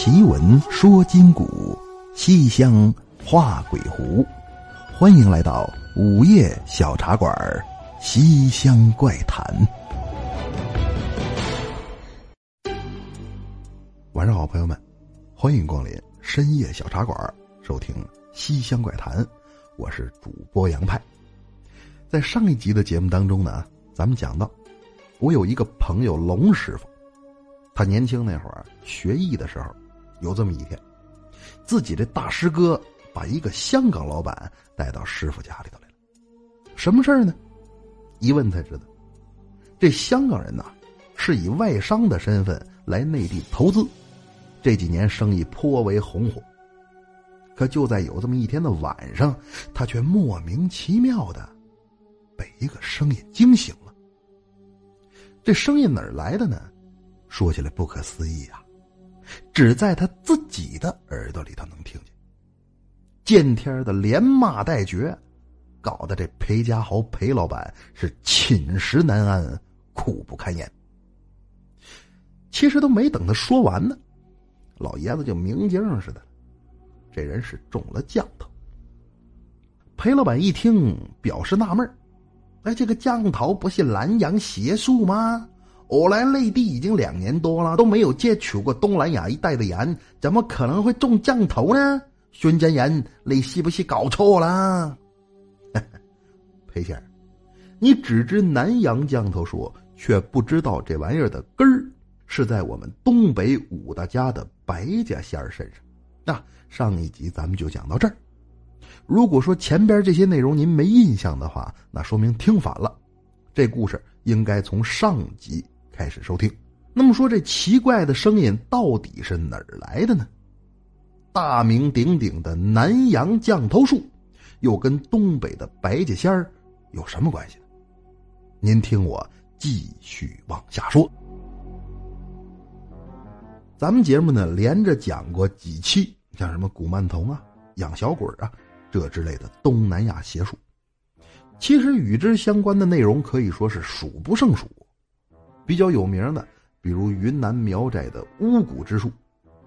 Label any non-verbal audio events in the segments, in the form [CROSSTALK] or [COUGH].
奇闻说今古，西厢画鬼狐。欢迎来到午夜小茶馆《西厢怪谈》。晚上好，朋友们，欢迎光临深夜小茶馆，收听《西厢怪谈》。我是主播杨派。在上一集的节目当中呢，咱们讲到，我有一个朋友龙师傅，他年轻那会儿学艺的时候，有这么一天，自己这大师哥把一个香港老板带到师傅家里头来了。什么事儿呢？一问才知道，这香港人呐，是以外商的身份来内地投资，这几年生意颇为红火。可就在有这么一天的晚上，他却莫名其妙的被一个声音惊醒了。这声音哪儿来的呢？说起来不可思议啊，只在他自己的耳朵里头能听见。见天的连骂带绝，搞得这裴家豪裴老板是寝食难安，苦不堪言。其实都没等他说完呢，老爷子就明镜似的。这人是中了降头。裴老板一听，表示纳闷哎，这个降头不是南阳邪术吗？我来内地已经两年多了，都没有接触过东南亚一带的人，怎么可能会中降头呢？孙真人，你是不是搞错了？[LAUGHS] 裴先生，你只知南洋降头术，却不知道这玩意儿的根儿是在我们东北武大家的白家仙儿身上。那上一集咱们就讲到这儿。如果说前边这些内容您没印象的话，那说明听反了。这故事应该从上集开始收听。那么说，这奇怪的声音到底是哪儿来的呢？大名鼎鼎的南洋降头术，又跟东北的白家仙儿有什么关系呢？您听我继续往下说。咱们节目呢，连着讲过几期。像什么古曼童啊、养小鬼啊，这之类的东南亚邪术，其实与之相关的内容可以说是数不胜数。比较有名的，比如云南苗寨的巫蛊之术，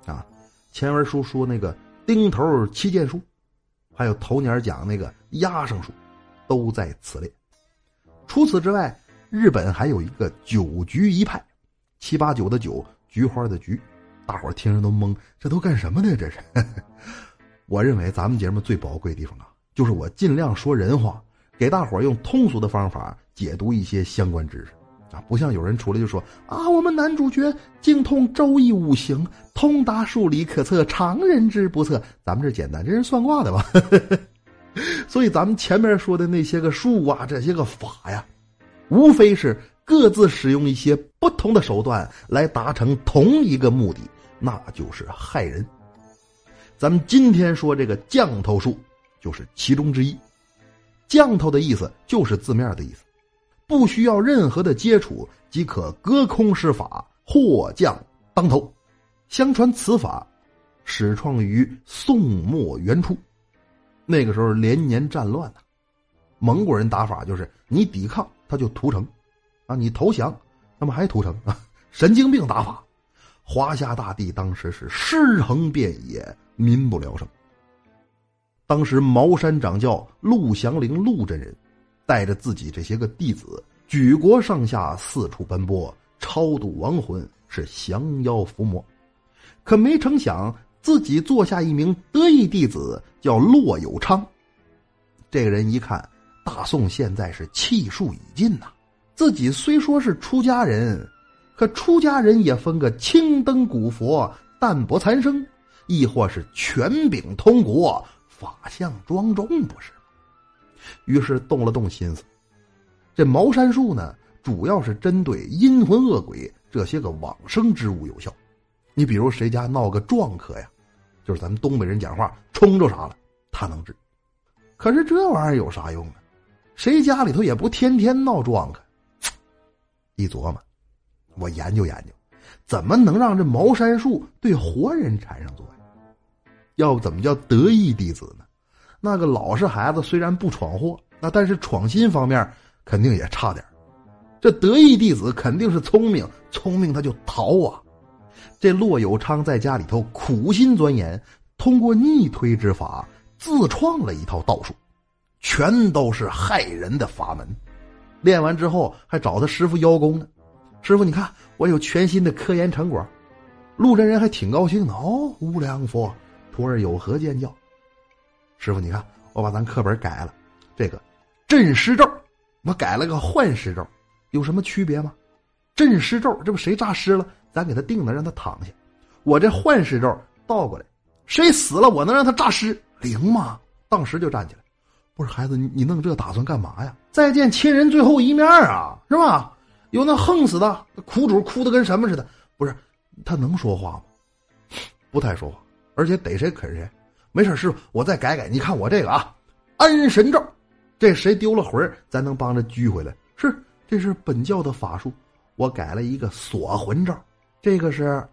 啊，前文书说那个钉头七剑术，还有头年讲那个压上术，都在此列。除此之外，日本还有一个九局一派，七八九的九，菊花的菊。大伙儿听着都懵，这都干什么呢？这是，[LAUGHS] 我认为咱们节目最宝贵的地方啊，就是我尽量说人话，给大伙儿用通俗的方法解读一些相关知识啊，不像有人出来就说啊，我们男主角精通周易五行，通达数理，可测常人之不测。咱们这简单，这是算卦的吧？[LAUGHS] 所以咱们前面说的那些个术啊，这些个法呀，无非是各自使用一些不同的手段来达成同一个目的。那就是害人。咱们今天说这个降头术，就是其中之一。降头的意思就是字面的意思，不需要任何的接触即可隔空施法，祸降当头。相传此法始创于宋末元初，那个时候连年战乱呐，蒙古人打法就是你抵抗他就屠城，啊你投降那么还屠城啊，神经病打法。华夏大地当时是尸横遍野，民不聊生。当时茅山掌教陆祥林陆真人，带着自己这些个弟子，举国上下四处奔波，超度亡魂，是降妖伏魔。可没成想，自己坐下一名得意弟子，叫骆有昌。这个人一看，大宋现在是气数已尽呐，自己虽说是出家人。可出家人也分个青灯古佛、淡泊残生，亦或是权柄通国、法相庄重，不是？于是动了动心思，这茅山术呢，主要是针对阴魂恶鬼这些个往生之物有效。你比如谁家闹个撞客呀，就是咱们东北人讲话，冲着啥了，他能治。可是这玩意儿有啥用啊？谁家里头也不天天闹撞客。一琢磨。我研究研究，怎么能让这茅山术对活人产生作用？要不怎么叫得意弟子呢？那个老实孩子虽然不闯祸，那但是创新方面肯定也差点这得意弟子肯定是聪明，聪明他就逃啊。这骆有昌在家里头苦心钻研，通过逆推之法自创了一套道术，全都是害人的法门。练完之后还找他师傅邀功呢。师傅，你看我有全新的科研成果。陆真人还挺高兴的哦。无量佛，徒儿有何见教？师傅，你看我把咱课本改了，这个镇尸咒我改了个幻尸咒，有什么区别吗？镇尸咒这不谁诈尸了？咱给他定了，让他躺下。我这幻尸咒倒过来，谁死了，我能让他诈尸，灵吗？当时就站起来。不是孩子，你你弄这打算干嘛呀？再见亲人最后一面啊，是吧？有那横死的苦主哭的跟什么似的。不是他能说话吗？[SNIFFS] 不太说话，而且逮谁啃谁。没事，师傅，我再改改。你看我这个啊，安神咒，这谁丢了魂咱能帮着拘回来。是，这是本教的法术。我改了一个锁魂咒。这个是，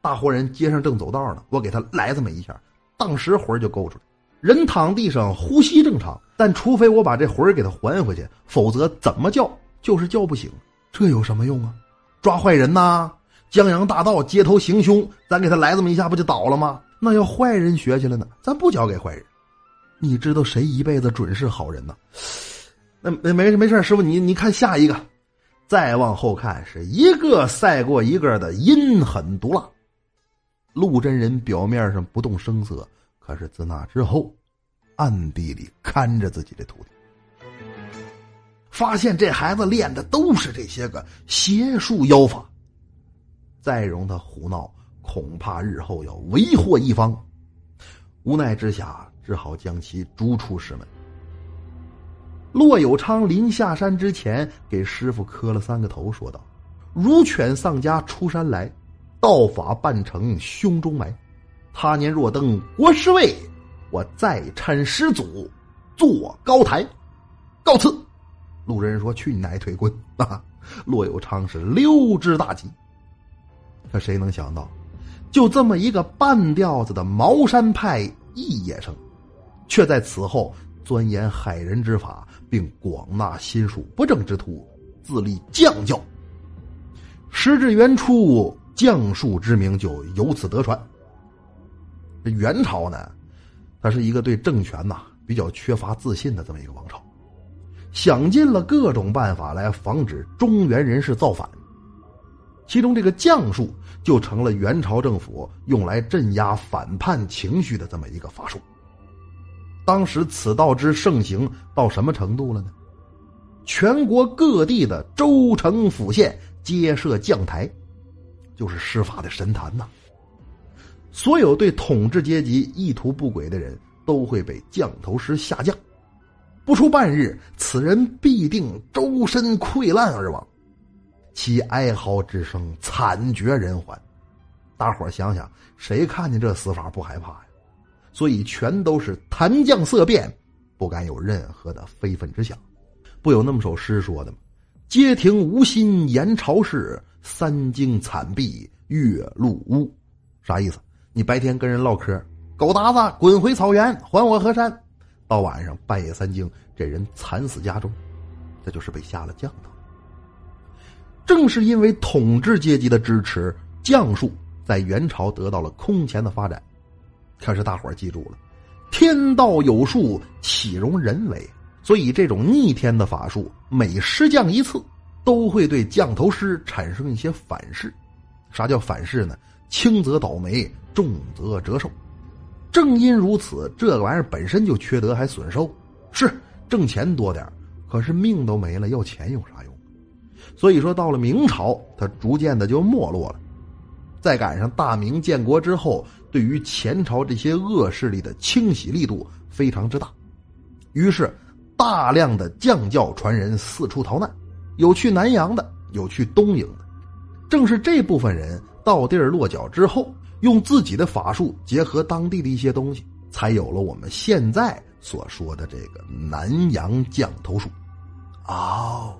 大活人街上正走道呢，我给他来这么一下，当时魂就勾出来，人躺地上呼吸正常，但除非我把这魂给他还回去，否则怎么叫就是叫不醒。这有什么用啊？抓坏人呐，江洋大盗街头行凶，咱给他来这么一下，不就倒了吗？那要坏人学去了呢，咱不交给坏人。你知道谁一辈子准是好人呢？那那没事没事，师傅你你看下一个。再往后看，是一个赛过一个的阴狠毒辣。陆真人表面上不动声色，可是自那之后，暗地里看着自己的徒弟，发现这孩子练的都是这些个邪术妖法。再容他胡闹，恐怕日后要为祸一方。无奈之下，只好将其逐出师门。骆有昌临下山之前，给师傅磕了三个头，说道：“如犬丧家出山来，道法半成胸中埋。他年若登国师位，我再搀师祖坐高台。告辞。”路人说：“去你奶腿滚！”啊，骆有昌是溜之大吉。可谁能想到，就这么一个半吊子的茅山派异野生，却在此后钻研害人之法。并广纳心术不正之徒，自立将教。时至元初，将术之名就由此得传。元朝呢，它是一个对政权呐比较缺乏自信的这么一个王朝，想尽了各种办法来防止中原人士造反。其中这个将术就成了元朝政府用来镇压反叛情绪的这么一个法术。当时此道之盛行到什么程度了呢？全国各地的州城府县皆设将台，就是施法的神坛呐。所有对统治阶级意图不轨的人都会被降头师下降，不出半日，此人必定周身溃烂而亡，其哀嚎之声惨绝人寰。大伙想想，谁看见这死法不害怕呀？所以全都是谈将色变，不敢有任何的非分之想。不有那么首诗说的吗？“街亭无心言朝事，三更惨闭月露屋。”啥意思？你白天跟人唠嗑，狗达子滚回草原，还我河山。到晚上半夜三更，这人惨死家中，这就是被下了降头。正是因为统治阶级的支持，将术在元朝得到了空前的发展。可是大伙儿记住了，天道有术，岂容人为？所以这种逆天的法术，每施降一次，都会对降头师产生一些反噬。啥叫反噬呢？轻则倒霉，重则折寿。正因如此，这个玩意儿本身就缺德，还损寿。是挣钱多点可是命都没了，要钱有啥用？所以说，到了明朝，它逐渐的就没落了。再赶上大明建国之后。对于前朝这些恶势力的清洗力度非常之大，于是大量的将教传人四处逃难，有去南阳的，有去东瀛的。正是这部分人到地儿落脚之后，用自己的法术结合当地的一些东西，才有了我们现在所说的这个南阳降头术。哦，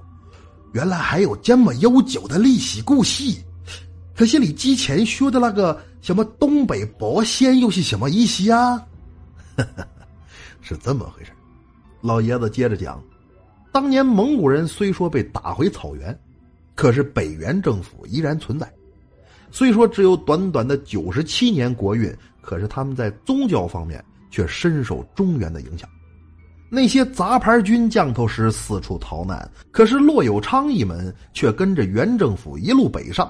原来还有这么悠久的历史故事。可惜你之前说的那个什么东北八仙又是什么意思啊？[LAUGHS] 是这么回事老爷子接着讲：当年蒙古人虽说被打回草原，可是北元政府依然存在。虽说只有短短的九十七年国运，可是他们在宗教方面却深受中原的影响。那些杂牌军降头师四处逃难，可是骆有昌一门却跟着元政府一路北上，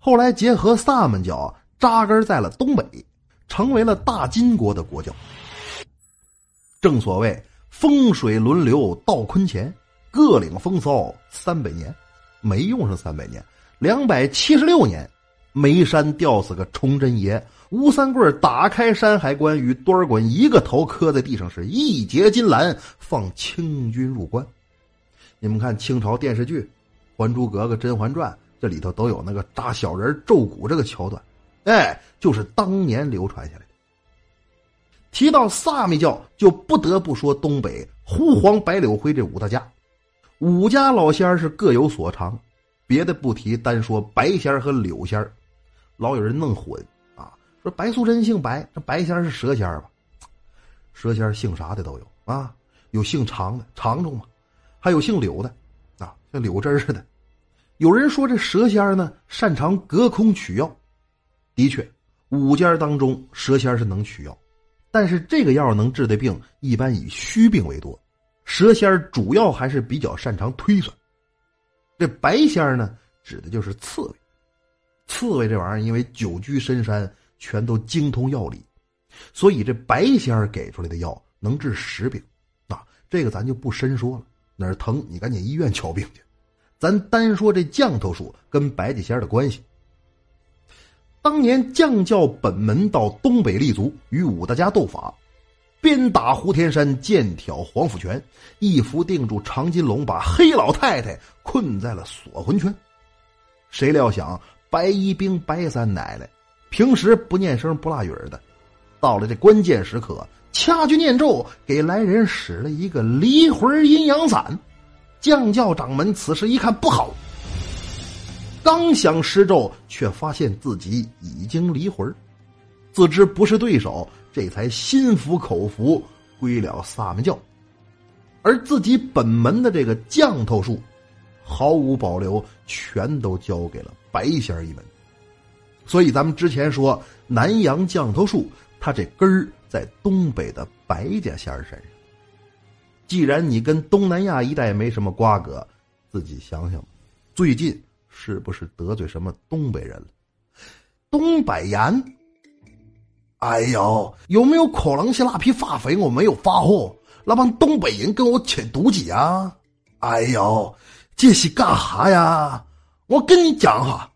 后来结合萨满教扎根在了东北，成为了大金国的国教。正所谓风水轮流到坤前，各领风骚三百年，没用上三百年，两百七十六年，眉山吊死个崇祯爷。吴三桂打开山海关，与多尔衮一个头磕在地上，是一结金兰，放清军入关。你们看清朝电视剧《还珠格格》《甄嬛传》，这里头都有那个扎小人咒骨这个桥段，哎，就是当年流传下来的。提到萨弥教，就不得不说东北胡黄白柳灰这五大家，五家老仙是各有所长，别的不提，单说白仙和柳仙，老有人弄混。说白素贞姓白，这白仙是蛇仙吧？蛇仙姓啥的都有啊，有姓常的常虫嘛，还有姓柳的啊，像柳枝似的。有人说这蛇仙呢擅长隔空取药，的确，五家当中蛇仙是能取药，但是这个药能治的病一般以虚病为多，蛇仙主要还是比较擅长推算。这白仙呢，指的就是刺猬，刺猬这玩意儿因为久居深山。全都精通药理，所以这白仙儿给出来的药能治十病，啊，这个咱就不深说了。哪儿疼你赶紧医院瞧病去。咱单说这降头术跟白家仙儿的关系。当年降教本门到东北立足，与武大家斗法，鞭打胡天山，剑挑黄甫泉，一符定住长金龙，把黑老太太困在了锁魂圈。谁料想白衣兵白三奶奶。平时不念声不落语的，到了这关键时刻，掐诀念咒，给来人使了一个离魂阴阳伞。将教掌门此时一看不好，刚想施咒，却发现自己已经离魂，自知不是对手，这才心服口服，归了萨满教。而自己本门的这个降头术，毫无保留，全都交给了白仙一门。所以，咱们之前说南阳降头术，它这根儿在东北的白家仙儿身上。既然你跟东南亚一带没什么瓜葛，自己想想，最近是不是得罪什么东北人了？东北人？哎呦，有没有可能是那批发肥我没有发货，那帮东北人跟我抢毒计啊？哎呦，这是干哈呀？我跟你讲哈。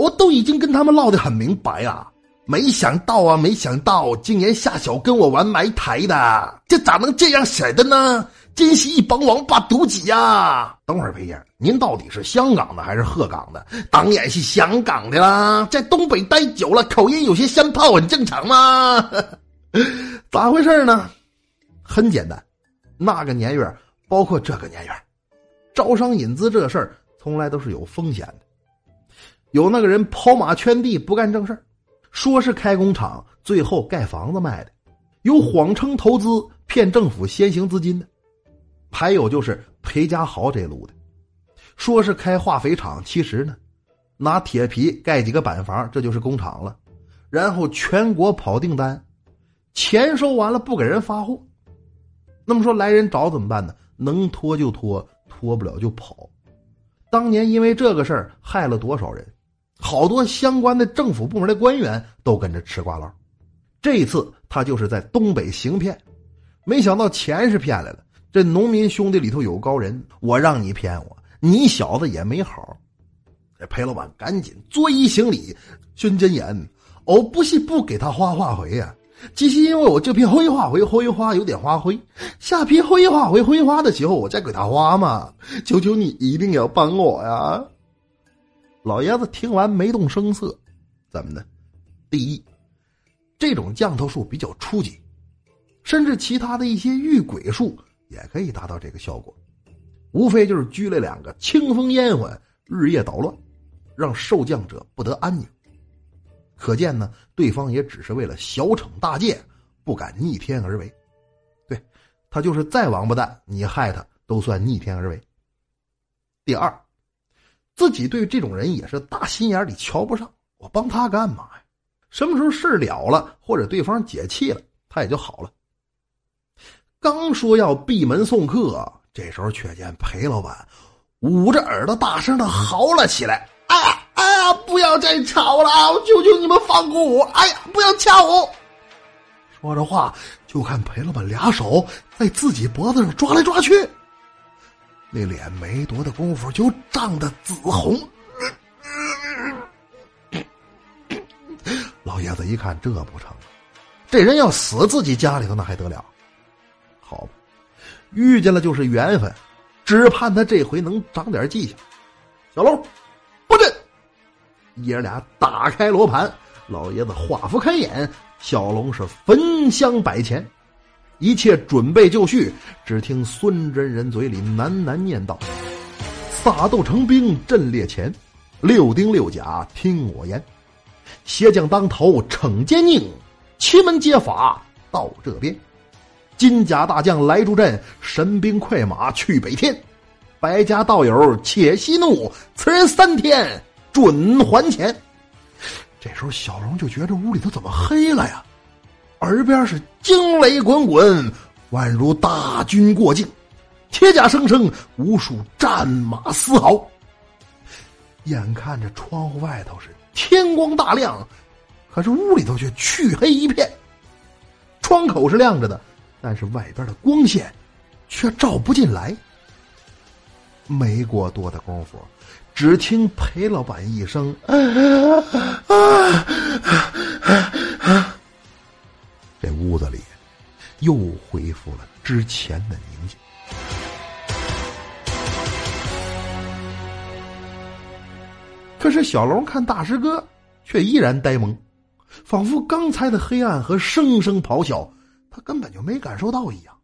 我都已经跟他们唠得很明白了，没想到啊，没想到竟然下手跟我玩埋台的，这咋能这样写的呢？真是一帮王八犊子呀！等会儿，裴爷，您到底是香港的还是鹤岗的？当然是香港的啦，在东北待久了，口音有些香炮，很正常嘛。[LAUGHS] 咋回事呢？很简单，那个年月，包括这个年月，招商引资这事儿从来都是有风险的。有那个人跑马圈地不干正事说是开工厂，最后盖房子卖的；有谎称投资骗政府先行资金的；还有就是裴家豪这路的，说是开化肥厂，其实呢，拿铁皮盖几个板房，这就是工厂了。然后全国跑订单，钱收完了不给人发货。那么说来人找怎么办呢？能拖就拖，拖不了就跑。当年因为这个事儿害了多少人？好多相关的政府部门的官员都跟着吃瓜捞，这次他就是在东北行骗，没想到钱是骗来了。这农民兄弟里头有高人，我让你骗我，你小子也没好。这裴老板赶紧作揖行礼，孙真言，我不是不给他花化肥呀，只是因为我这批灰化肥灰花有点花灰，下批灰化肥灰花的时候我再给他花嘛。求求你一定要帮我呀！老爷子听完没动声色，怎么呢？第一，这种降头术比较初级，甚至其他的一些御鬼术也可以达到这个效果，无非就是拘了两个清风烟火，日夜捣乱，让受降者不得安宁。可见呢，对方也只是为了小惩大戒，不敢逆天而为。对他就是再王八蛋，你害他都算逆天而为。第二。自己对这种人也是大心眼里瞧不上，我帮他干嘛呀？什么时候事了了，或者对方解气了，他也就好了。刚说要闭门送客，这时候却见裴老板捂着耳朵大声的嚎了起来：“哎呀，哎呀，不要再吵了！我求求你们放过我！哎呀，不要掐我！”说着话，就看裴老板俩手在自己脖子上抓来抓去，那脸没多大功夫就涨得紫红。老爷子一看这不成，这人要死自己家里头那还得了？好，遇见了就是缘分，只盼他这回能长点记性。小龙，布阵！爷俩打开罗盘，老爷子画符开眼，小龙是焚香摆钱，一切准备就绪。只听孙真人嘴里喃喃念道：“撒豆成兵阵列前，六丁六甲听我言，邪将当头逞奸佞，奇门接法到这边。”金甲大将来助阵，神兵快马去北天。白家道友且息怒，此人三天准还钱。这时候小龙就觉着屋里头怎么黑了呀？耳边是惊雷滚滚，宛如大军过境，铁甲声声，无数战马嘶嚎。眼看着窗户外头是天光大亮，可是屋里头却黢黑一片。窗口是亮着的。但是外边的光线却照不进来。没过多的功夫，只听裴老板一声：“屋子里又恢复了之前的宁静。可是小龙看大师哥，却依然呆萌，仿佛刚才的黑暗和声声咆哮。他根本就没感受到一样。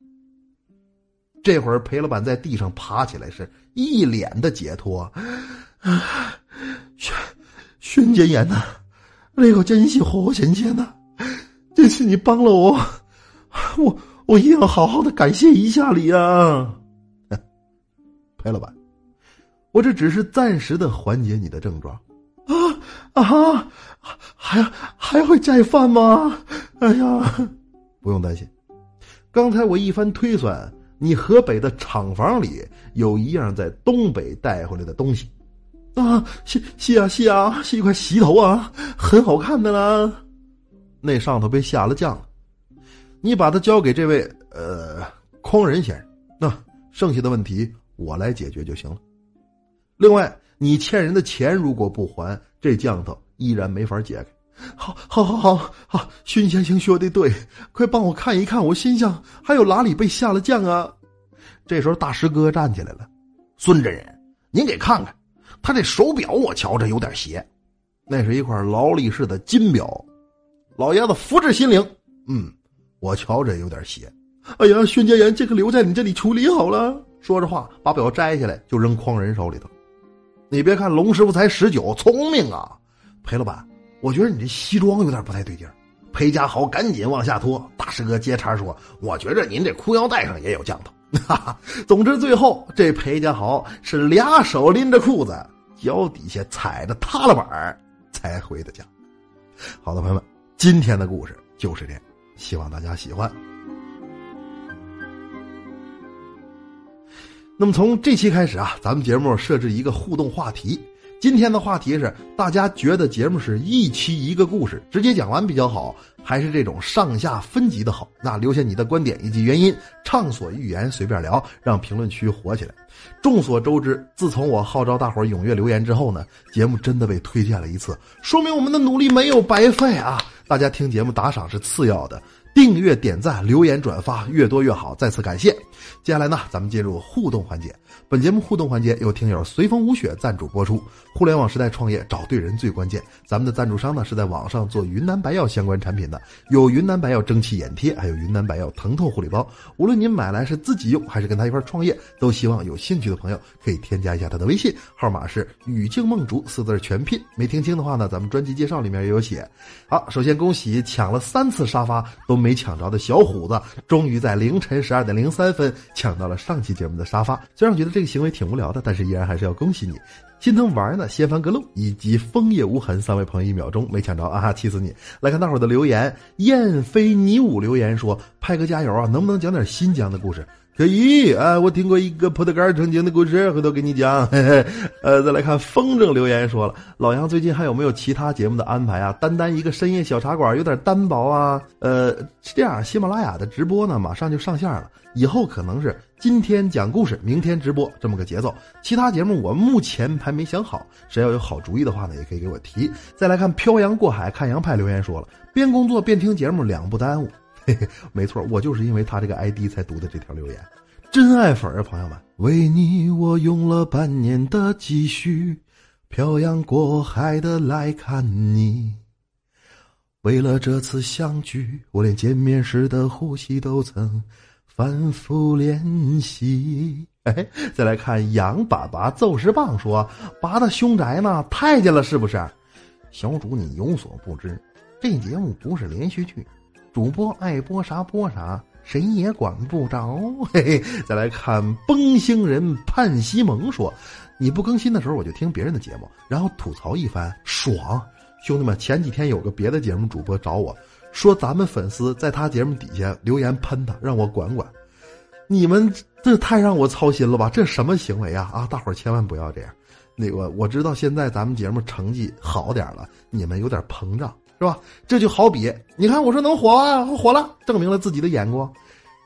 这会儿裴老板在地上爬起来，是一脸的解脱。薛薛家言呐，那个真是好神仙呐！这次你帮了我，我我一定要好好的感谢一下你啊！裴老板，我这只是暂时的缓解你的症状。啊啊，还还会再犯吗？哎呀！不用担心，刚才我一番推算，你河北的厂房里有一样在东北带回来的东西，啊，是是啊是啊，是一块石头啊，很好看的啦。那上头被下了降了，你把它交给这位呃匡仁先生，那剩下的问题我来解决就行了。另外，你欠人的钱如果不还，这降头依然没法解开。好，好，好，好，好！荀先生说的对，快帮我看一看，我心想还有哪里被下了降啊？这时候大师哥站起来了，孙真人，您给看看，他这手表我瞧着有点邪，那是一块劳力士的金表。老爷子福至心灵，嗯，我瞧着有点邪。哎呀，荀家言，这个留在你这里处理好了。说着话，把表摘下来就扔匡人手里头。你别看龙师傅才十九，聪明啊，裴老板。我觉得你这西装有点不太对劲儿，裴家豪赶紧往下拖。大师哥接茬说：“我觉着您这裤腰带上也有降头。[LAUGHS] ”哈哈总之，最后这裴家豪是俩手拎着裤子，脚底下踩着踏了板才回的家。好的，朋友们，今天的故事就是这样，希望大家喜欢。那么从这期开始啊，咱们节目设置一个互动话题。今天的话题是：大家觉得节目是一期一个故事直接讲完比较好，还是这种上下分级的好？那留下你的观点以及原因，畅所欲言，随便聊，让评论区火起来。众所周知，自从我号召大伙踊跃留言之后呢，节目真的被推荐了一次，说明我们的努力没有白费啊！大家听节目打赏是次要的。订阅、点赞、留言、转发，越多越好。再次感谢。接下来呢，咱们进入互动环节。本节目互动环节由听友随风无雪赞助播出。互联网时代创业，找对人最关键。咱们的赞助商呢是在网上做云南白药相关产品的，有云南白药蒸汽眼贴，还有云南白药疼痛护理包。无论您买来是自己用，还是跟他一块创业，都希望有兴趣的朋友可以添加一下他的微信，号码是雨静梦竹四字全拼。没听清的话呢，咱们专辑介绍里面也有写。好，首先恭喜抢了三次沙发都没。没抢着的小虎子，终于在凌晨十二点零三分抢到了上期节目的沙发。虽然觉得这个行为挺无聊的，但是依然还是要恭喜你。心疼玩呢，掀翻格路以及枫叶无痕三位朋友一秒钟没抢着啊，气死你！来看大伙儿的留言，燕飞你舞留言说：“派哥加油啊，能不能讲点新疆的故事？”可以啊，我听过一个葡萄干成精的故事，回头给你讲。嘿 [LAUGHS] 嘿呃，再来看风筝留言说了，老杨最近还有没有其他节目的安排啊？单单一个深夜小茶馆有点单薄啊。呃，是这样，喜马拉雅的直播呢马上就上线了，以后可能是今天讲故事，明天直播这么个节奏。其他节目我目前还没想好，谁要有好主意的话呢，也可以给我提。再来看漂洋过海看洋派留言说了，边工作边听节目，两不耽误。嘿嘿，没错，我就是因为他这个 ID 才读的这条留言，真爱粉啊，朋友们！为你我用了半年的积蓄，漂洋过海的来看你。为了这次相聚，我连见面时的呼吸都曾反复练习。哎，再来看杨爸爸奏石棒说：“拔的凶宅呢？太监了是不是？”小主你有所不知，这节目不是连续剧。主播爱播啥播啥，谁也管不着。嘿嘿，再来看崩星人盼西蒙说：“你不更新的时候，我就听别人的节目，然后吐槽一番，爽。”兄弟们，前几天有个别的节目主播找我说，咱们粉丝在他节目底下留言喷他，让我管管。你们这太让我操心了吧？这什么行为啊？啊，大伙千万不要这样。那个我知道现在咱们节目成绩好点了，你们有点膨胀。是吧？这就好比你看，我说能火啊，火了，证明了自己的眼光。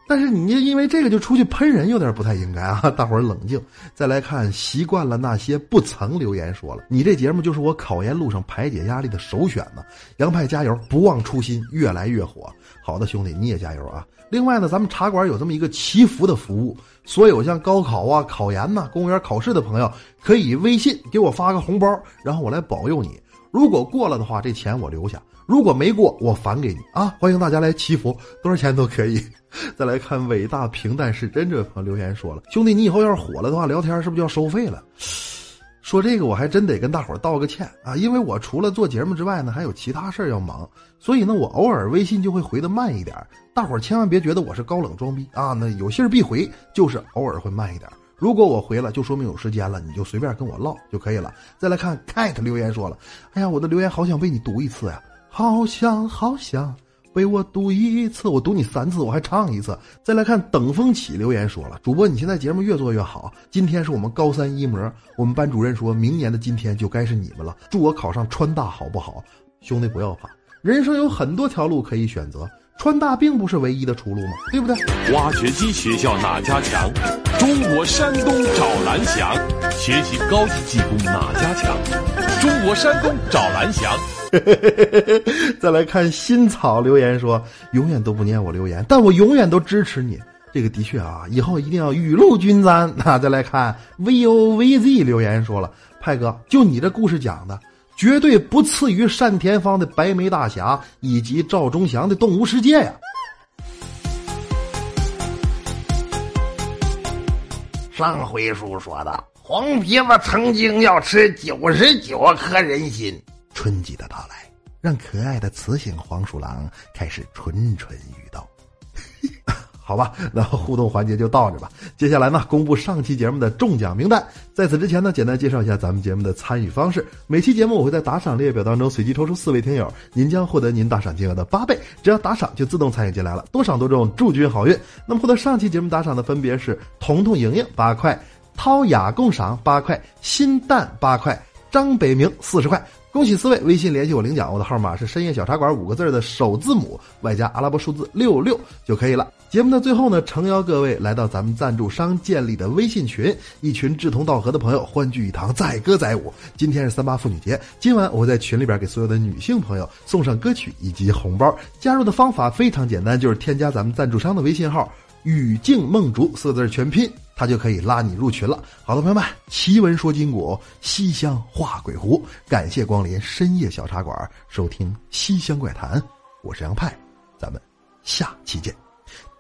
但是你因为这个就出去喷人，有点不太应该啊！大伙冷静。再来看，习惯了那些不曾留言说了，你这节目就是我考研路上排解压力的首选呢。杨派加油，不忘初心，越来越火。好的，兄弟，你也加油啊！另外呢，咱们茶馆有这么一个祈福的服务，所有像高考啊、考研呐、公务员考试的朋友，可以微信给我发个红包，然后我来保佑你。如果过了的话，这钱我留下；如果没过，我返给你啊！欢迎大家来祈福，多少钱都可以。[LAUGHS] 再来看伟大平淡是真，这位朋友留言说了：“兄弟，你以后要是火了的话，聊天是不是就要收费了？”说这个我还真得跟大伙道个歉啊，因为我除了做节目之外呢，还有其他事儿要忙，所以呢，我偶尔微信就会回的慢一点。大伙千万别觉得我是高冷装逼啊，那有信儿必回，就是偶尔会慢一点。如果我回了，就说明有时间了，你就随便跟我唠就可以了。再来看 cat 留言说了：“哎呀，我的留言好想被你读一次呀，好想好想被我读一次，我读你三次，我还唱一次。”再来看等风起留言说了：“主播，你现在节目越做越好。今天是我们高三一模，我们班主任说明年的今天就该是你们了。祝我考上川大好不好？兄弟不要怕，人生有很多条路可以选择。”川大并不是唯一的出路嘛，对不对？挖掘机学校哪家强？中国山东找蓝翔，学习高级技工哪家强？中国山东找蓝翔。[LAUGHS] 再来看新草留言说，永远都不念我留言，但我永远都支持你。这个的确啊，以后一定要雨露均沾。那再来看 v o v z 留言说了，派哥，就你这故事讲的。绝对不次于单田芳的《白眉大侠》以及赵忠祥的《动物世界》呀！上回书说的，黄皮子曾经要吃九十九颗人心。春季的到来，让可爱的雌性黄鼠狼开始蠢蠢欲动。[LAUGHS] 好吧，[LAUGHS] 那互动环节就到这吧。接下来呢，公布上期节目的中奖名单。在此之前呢，简单介绍一下咱们节目的参与方式。每期节目我会在打赏列表当中随机抽出四位听友，您将获得您打赏金额的八倍。只要打赏就自动参与进来了，多赏多中，祝君好运。那么获得上期节目打赏的分别是：彤彤、莹莹八块，涛雅共赏八块，新蛋八块，张北明四十块。恭喜四位！微信联系我领奖，我的号码是深夜小茶馆五个字的首字母外加阿拉伯数字六六就可以了。节目的最后呢，诚邀各位来到咱们赞助商建立的微信群，一群志同道合的朋友欢聚一堂，载歌载舞。今天是三八妇女节，今晚我会在群里边给所有的女性朋友送上歌曲以及红包。加入的方法非常简单，就是添加咱们赞助商的微信号“雨静梦竹”四个字全拼。他就可以拉你入群了。好的，朋友们，奇闻说金鼓，西厢画鬼狐，感谢光临深夜小茶馆，收听西厢怪谈。我是杨派，咱们下期见。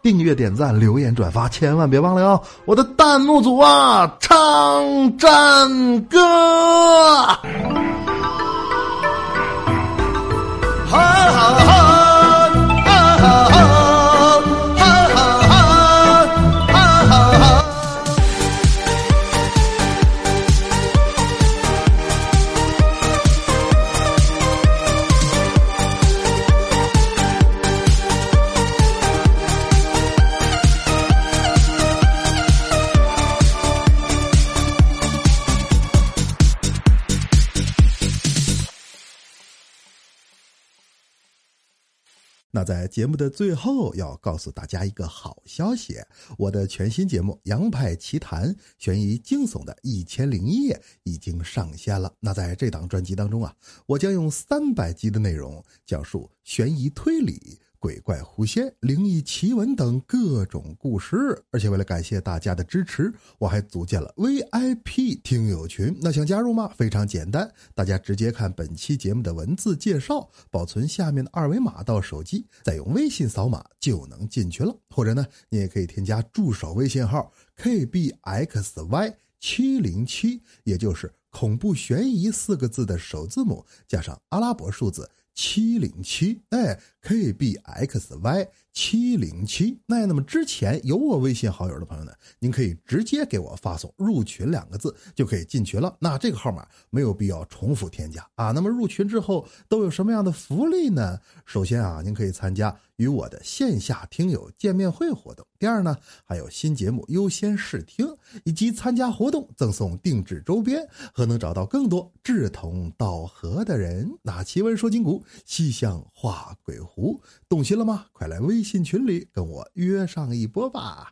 订阅、点赞、留言、转发，千万别忘了哟！我的弹幕组啊，唱战歌。好好在节目的最后，要告诉大家一个好消息：我的全新节目《杨派奇谈》悬疑惊悚的一千零一夜已经上线了。那在这档专辑当中啊，我将用三百集的内容讲述悬疑推理。鬼怪狐仙、灵异奇闻等各种故事，而且为了感谢大家的支持，我还组建了 VIP 听友群。那想加入吗？非常简单，大家直接看本期节目的文字介绍，保存下面的二维码到手机，再用微信扫码就能进群了。或者呢，你也可以添加助手微信号 kbxy 七零七，也就是恐怖悬疑四个字的首字母加上阿拉伯数字。七零七，哎，kbxy 七零七，那那么之前有我微信好友的朋友呢，您可以直接给我发送“入群”两个字，就可以进群了。那这个号码没有必要重复添加啊。那么入群之后都有什么样的福利呢？首先啊，您可以参加与我的线下听友见面会活动。第二呢，还有新节目优先试听，以及参加活动赠送定制周边和能找到更多志同道合的人。那奇闻说金谷。西厢画鬼狐，动心了吗？快来微微信群里跟我约上一波吧！